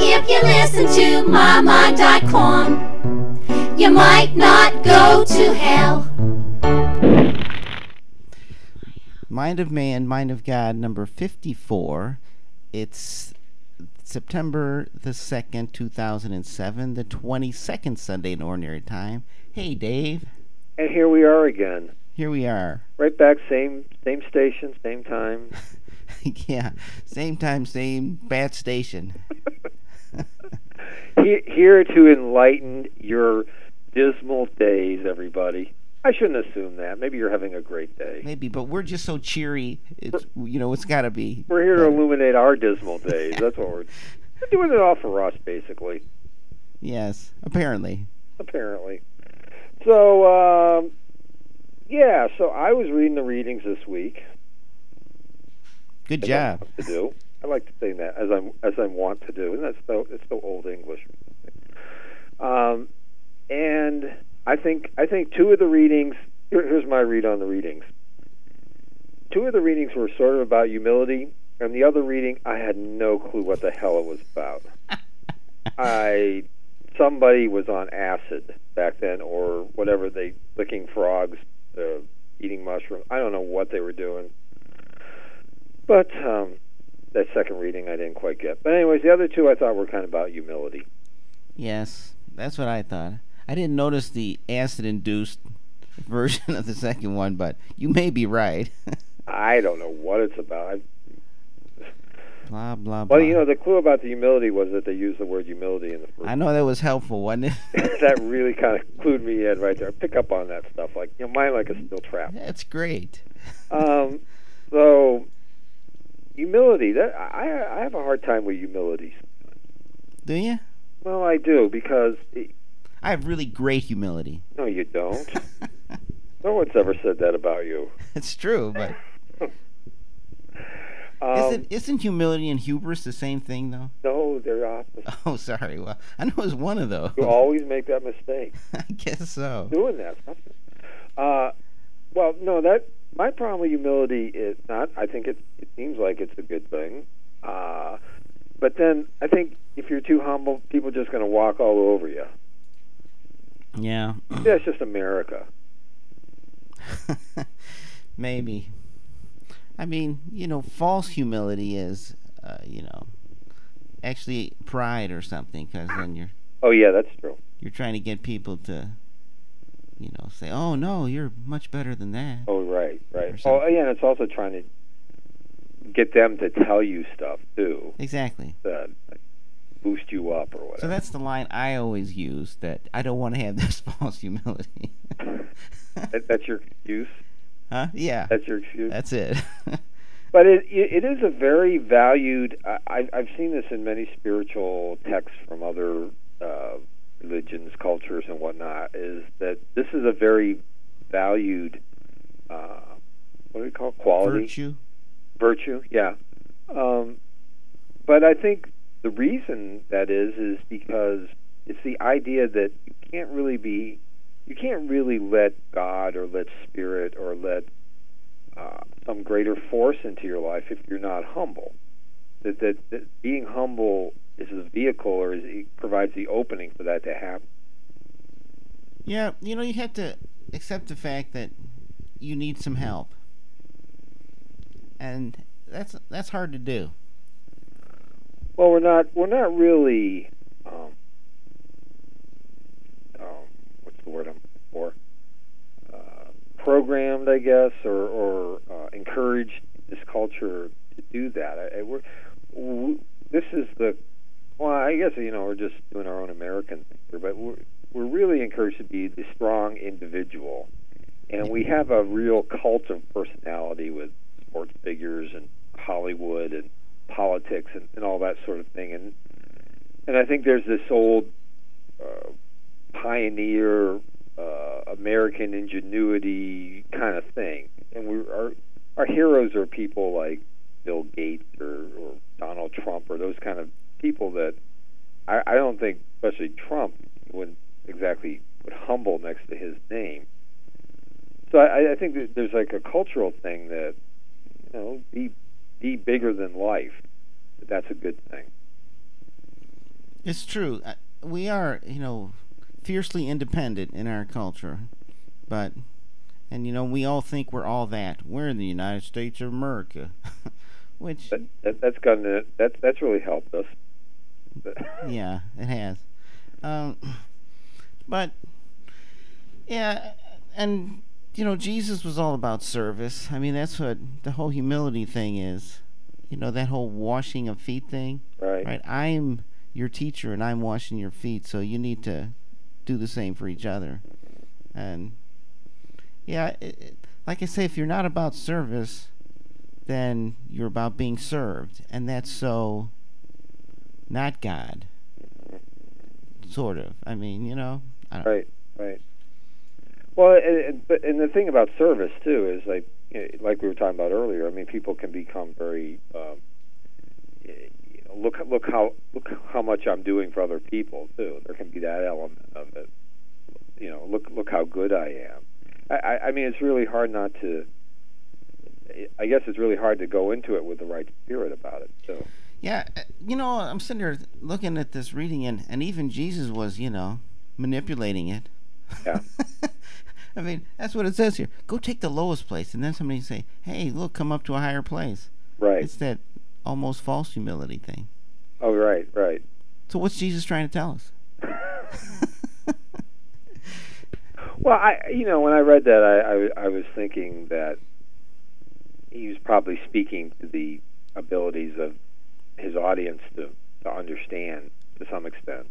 If you listen to mama.com, you might not go to hell. Mind of Man, Mind of God, number 54. It's September the 2nd, 2007, the 22nd Sunday in Ordinary Time. Hey, Dave. And here we are again. Here we are. Right back, same same station, same time. yeah, same time, same bad station. Here to enlighten your dismal days, everybody. I shouldn't assume that. Maybe you're having a great day. Maybe, but we're just so cheery. It's you know, it's got to be. We're here to illuminate our dismal days. That's what we're, we're doing it all for us, basically. Yes, apparently. apparently. So, um, yeah, so I was reading the readings this week. Good as job. I to do. I like to say that as I'm as I'm want to do, and that's so it's so old English. Um, and I think I think two of the readings. Here, here's my read on the readings. Two of the readings were sort of about humility, and the other reading I had no clue what the hell it was about. I somebody was on acid back then, or whatever they licking frogs, uh, eating mushrooms. I don't know what they were doing, but um, that second reading I didn't quite get. But anyways, the other two I thought were kind of about humility. Yes, that's what I thought. I didn't notice the acid-induced version of the second one, but you may be right. I don't know what it's about. I, blah blah blah. well, you know, the clue about the humility was that they used the word humility in the first. I know that was helpful, wasn't it? that really kind of clued me in right there. Pick up on that stuff, like you know, mind like a steel trap. That's great. Um, so humility. That I I have a hard time with humility. Do you? Well, I do because it, I have really great humility. no, you don't. no one's ever said that about you. it's true, but Um, isn't isn't humility and hubris the same thing though? no, they're opposite. Oh, sorry. Well, I know it's one of those. You always make that mistake. I guess so. doing that. Uh, well, no, that my problem with humility is not. I think it it seems like it's a good thing, uh, but then I think if you're too humble, people are just going to walk all over you. Yeah. That's just America. Maybe. I mean, you know, false humility is, uh, you know, actually pride or something, because then you're Oh yeah, that's true. you're trying to get people to, you know, say, "Oh no, you're much better than that." Oh right, right. Oh yeah, and it's also trying to get them to tell you stuff too Exactly. that like, boost you up or whatever. So that's the line I always use that I don't want to have this false humility. That- that's your excuse. huh? Yeah. That's your excuse. That's it. But it it is a very valued. I, I've I've seen this in many spiritual texts from other uh, religions, cultures, and whatnot. Is that this is a very valued. Uh, what do we call it? quality? Virtue. Virtue, yeah. Um, but I think the reason that is is because it's the idea that you can't really be, you can't really let God or let Spirit or let uh, some greater force into your life if you're not humble. That, that, that being humble is a vehicle or is, it provides the opening for that to happen. Yeah, you know, you have to accept the fact that you need some help. And that's that's hard to do. Well, we're not we're not really um, um, what's the word I'm for? Uh, programmed, I guess, or, or uh, encouraged this culture to do that. I, I, we're, w this is the well, I guess you know we're just doing our own American thing but we're we're really encouraged to be the strong individual, and we have a real cult of personality with sports figures and Hollywood and politics and, and all that sort of thing. And and I think there's this old uh, pioneer uh, American ingenuity kind of thing. And we our our heroes are people like Bill Gates or, or Donald Trump or those kind of people that I, I don't think, especially Trump, would exactly put humble next to his name. So I, I think that there's like a cultural thing that you know be be bigger than life, that's a good thing. It's true. Uh, We are, you know, fiercely independent in our culture, but and you know we all think we're all that. We're in the United States of America, which That, that that's gonna that's that's really helped us. Yeah, it has. Um, but yeah, and you know Jesus was all about service. I mean that's what the whole humility thing is. You know that whole washing of feet thing. right. Right. I'm your teacher and I'm washing your feet, so you need to do the same for each other. And yeah, it, it, like I say, if you're not about service, then you're about being served, and that's so not God. Sort of. I mean, you know. Right, right. Well, and, but and the thing about service too is like eh, like we were talking about earlier. I mean, people can become very um, eh, you know, look look how look how much I'm doing for other people too. There can be that element of it. You know, look look how good I am. I, I, I mean, it's really hard not to. Eh, I guess it's really hard to go into it with the right spirit about it. So Yeah, uh, you know, I'm sitting there looking at this reading, and, and even Jesus was, you know, manipulating it. Yeah. I mean, that's what it says here. Go take the lowest place, and then somebody say, "Hey, look, come up to a higher place." right. It's that almost false humility thing. Oh, right, right. So what's Jesus trying to tell us? Well, I you know when I read that, I, I I was thinking that he was probably speaking to the abilities of his audience to to understand to some extent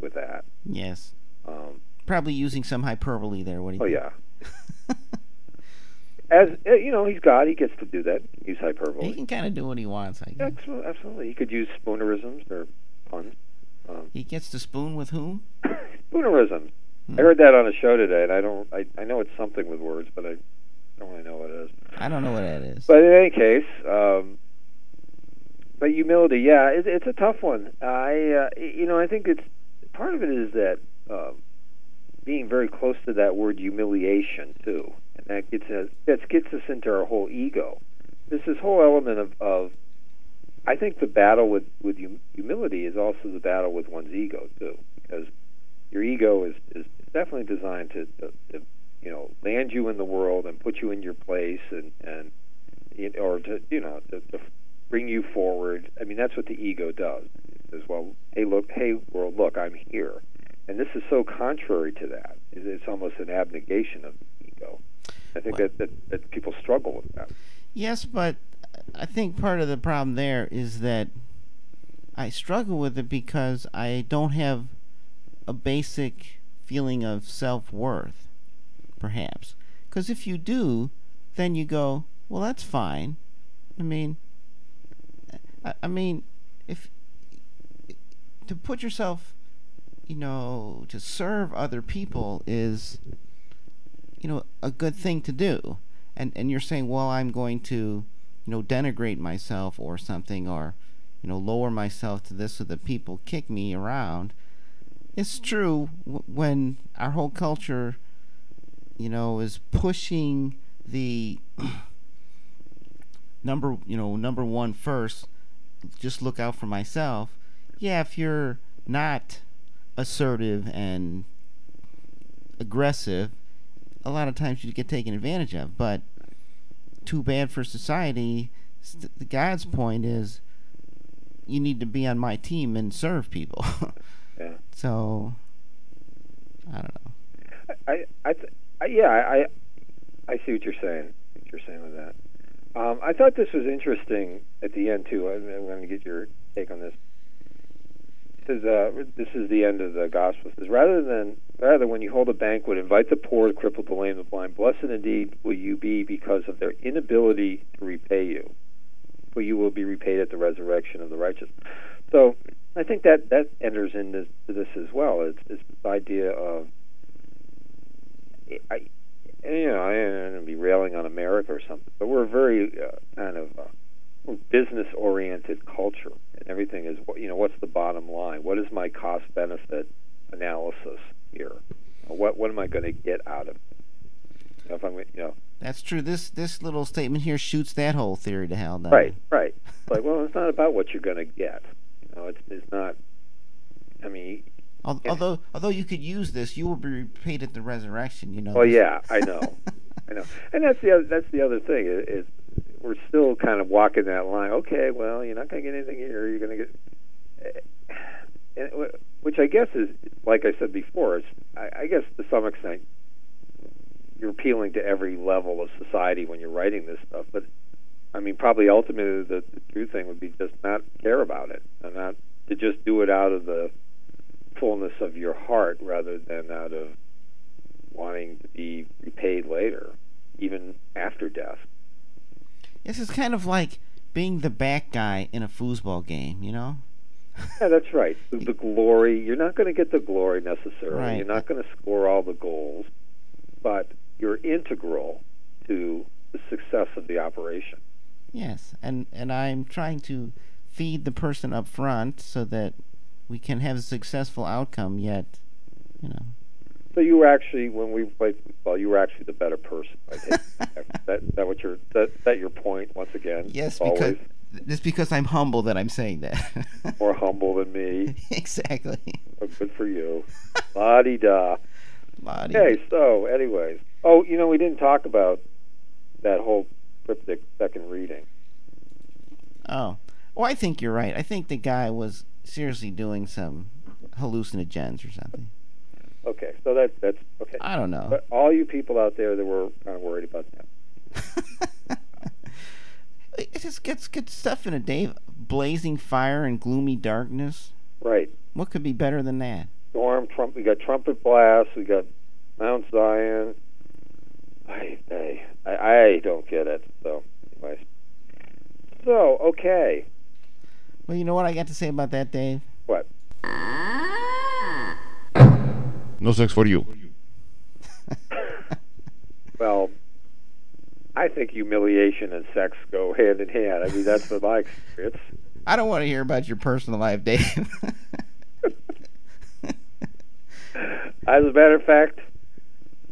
with that. yes, Um, probably using some hyperbole there. What do you? oh think? yeah, as uh, you know, he's God. He gets to do that. Use hyperbole. he can kind of do what he wants. I guess. Absolutely, absolutely. He could use spoonerisms or puns. Um, He gets to spoon with whom? spoonerisms. Hmm. I heard that on a show today, and I don't. I I know it's something with words, but I don't really know what it is. I don't know what that is. But in any case, um, but humility, yeah, it, it's a tough one. I, uh, you know, I think it's part of it is that um, being very close to that word humiliation too, and that gets us that gets us into our whole ego. There's this whole element of, of I think the battle with with hum- humility is also the battle with one's ego too, because your ego is is definitely designed to, to, to you know land you in the world and put you in your place and and or to you know to, to bring you forward. I mean that's what the ego does. It says, well, hey look, hey world, look, I'm here, and this is so contrary to that. It's almost an abnegation of the ego. I think Well- that, that that people struggle with that. Yes, but I think part of the problem there is that I struggle with it because I don't have a basic feeling of self worth, perhaps. Because if you do, then you go, well, that's fine. I mean, I, I mean, if to put yourself, you know, to serve other people is, you know, a good thing to do and and you're saying, well, I'm going to, you know, denigrate myself or something, or, you know, lower myself to this so that people kick me around. It's true w- when our whole culture, you know, is pushing the number, you know, number one first. Just look out for myself. Yeah, if you're not assertive and aggressive, a lot of times you get taken advantage of. But too bad for society. The God's point is you need to be on my team and serve people. Yeah. so I don't know. I, I, th- I yeah, I, I see what you're saying. What you're saying with that. Um, I thought this was interesting at the end too. I'm, I'm going to get your take on this. It says, uh, this is the end of the gospel. It says, rather than rather when you hold a banquet, invite the poor, the crippled, the lame, the blind. Blessed indeed will you be because of their inability to repay you, for you will be repaid at the resurrection of the righteous. So I think that that enters into this as well. It's, it's this idea of I, you know, I don't want to be railing on America or something, but we're a very uh, kind of uh, business-oriented culture, and everything is, you know, what's the bottom line? What is my cost-benefit analysis here? What what am I going to get out of it? You know, if I'm, you know, That's true. This this little statement here shoots that whole theory to hell. Right, it? right. Like, well, it's not about what you're going to get. You know, it's it's not. I mean. Although although you could use this, you will be repaid at the resurrection. You know. well, this- yeah, I know, I know, and that's the other, that's the other thing is, is we're still kind of walking that line. Okay, well, you're not going to get anything here. You're going to get, eh, and, it- which I guess is like I said before. Is I, I guess to some extent you're appealing to every level of society when you're writing this stuff, but I mean, probably ultimately the, the true thing would be just not care about it and not to just do it out of the fullness of your heart rather than out of wanting to be repaid later, even after death. This is kind of like being the back guy in a foosball game. You know. Yeah, that's right. The, the glory, you're not going to get the glory necessarily. Right. You're not going to score all the goals, but you're integral to the success of the operation. Yes, and and I'm trying to feed the person up front so that we can have a successful outcome. Yet, you know. So you were actually, when we played football, you were actually the better person. That that what your that that your point once again. Yes, always because just because I'm humble that I'm saying that. more humble than me. exactly. Oh, good for you. La di da. Okay, so anyways, oh, you know, we didn't talk about that whole cryptic second reading. Oh, well, I think you're right. I think the guy was seriously doing some hallucinogens or something. Okay, so that that's okay. I don't know. But all you people out there that were kind of worried about that. it just gets good stuff in a day. Blazing fire and gloomy darkness. Right. What could be better than that? Storm, Trump. We got trumpet blast. We got Mount Zion. I, I, I, I don't get it. So, anyways. So, okay. Well, you know what I got to say about that, Dave? What? No sex for you. Well, I think humiliation and sex go hand in hand. I mean, that's what my experience. I don't want to hear about your personal life, Dave. As a matter of fact,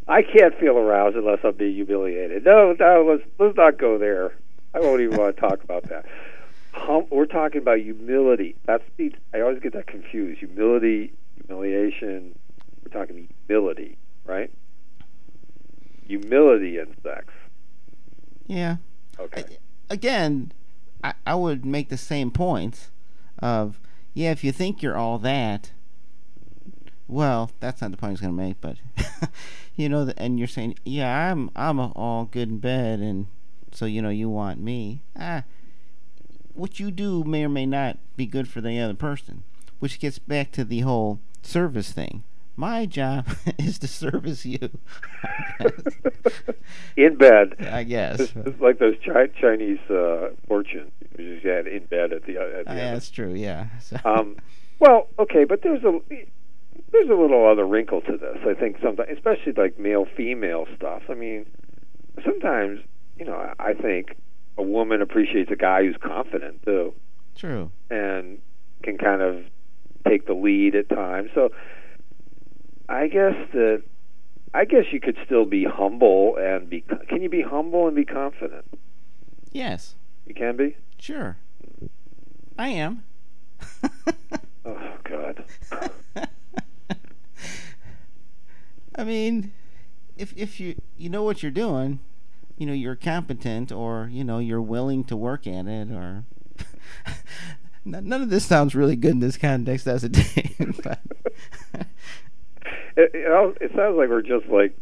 I can't feel aroused unless I'm being humiliated. No, no, let's let's not go there. I won't even want to talk about that. Hum, we're talking about humility. That's the I always get that confused. Humility, humiliation. We're talking humility, right? Humility in sex. yeah. Okay. Again, I, I would make the same points of, yeah, if you think you're all that, well, that's not the point I was going to make, but, you know, and you're saying, yeah, I'm, I'm all good in bed, and so, you know, you want me. Ah, what you do may or may not be good for the other person, which gets back to the whole service thing. My job is to service you. in bed. I guess. It's, it's like those chi- Chinese uh, fortunes you just had in bed at the at the Uh, end. that's true. Yeah. So, Um, well, okay, but there's a there's a little other wrinkle to this. I think sometimes, especially like male female stuff. I mean, sometimes you know I think a woman appreciates a guy who's confident too, true. and can kind of take the lead at times. So I guess that I guess you could still be humble and be. Can you be humble and be confident? Yes. You can be. Sure. I am. Oh God. I mean, if if you you know what you're doing, you know you're competent, or you know you're willing to work at it, or none of this sounds really good in this context, as it? Dave? but It, it, it sounds like we're just like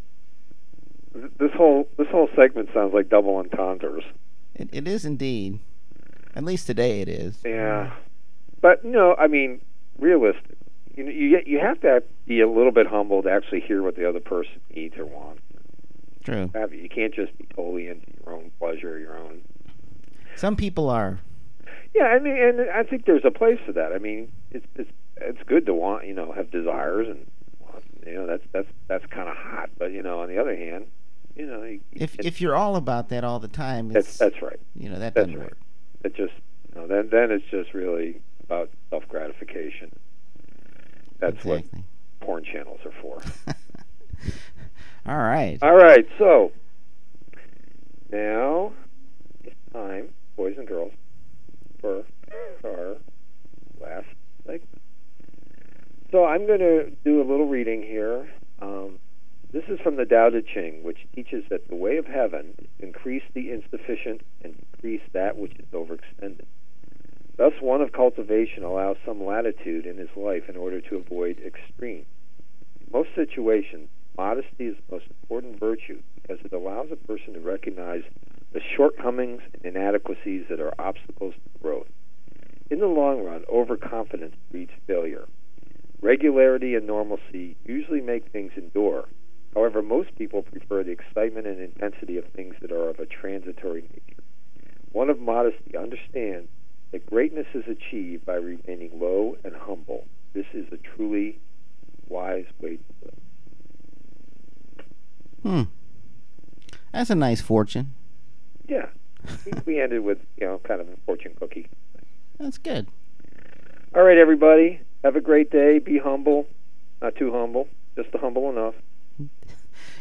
this whole this whole segment sounds like double entendres. it, it is indeed. At least today it is. Yeah, but no, I mean, realistic. You know, you you have to be a little bit humble to actually hear what the other person needs or wants. True. Have you? Can't just be totally into your own pleasure, your own. Some people are. Yeah, I mean, and I think there's a place for that. I mean, it's it's it's good to want, you know, have desires and you know, that's that's that's kind of hot. But you know, on the other hand, you know, you, If if you're all about that all the time, that's that's right. you know that that's doesn't right. work. It just you know, then then it's just really about self gratification. That's exactly. what porn channels are for. All right. All right, so now it's time, boys and girls, for our last segment. So I'm going to do a little reading here. Um, this is from the Tao Te Ching, which teaches that the way of heaven is increase the insufficient and decrease that which is overextended. Thus, one of cultivation allows some latitude in his life in order to avoid extremes. Most situations, modesty is the most important virtue because it allows a person to recognize the shortcomings and inadequacies that are obstacles to growth. In the long run, overconfidence breeds failure. Regularity and normalcy usually make things endure. However, most people prefer the excitement and intensity of things that are of a transitory nature. One of modesty understands that greatness is achieved by remaining low and humble. This is a truly wise way to live. Hmm. That's a nice fortune. Yeah. we ended with, you know, kind of a fortune cookie. That's good. All right, everybody. Have a great day. Be humble. Not too humble. Just humble enough.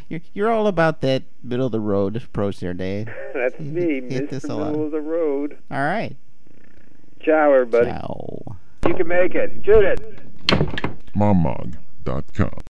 You're you're all about that middle of the road approach there, Dave. That's me, Hit this Mr. a lot. Middle of the Road. All right. Ciao, everybody. Ciao. You can make it. Shoot it. Mommog.com.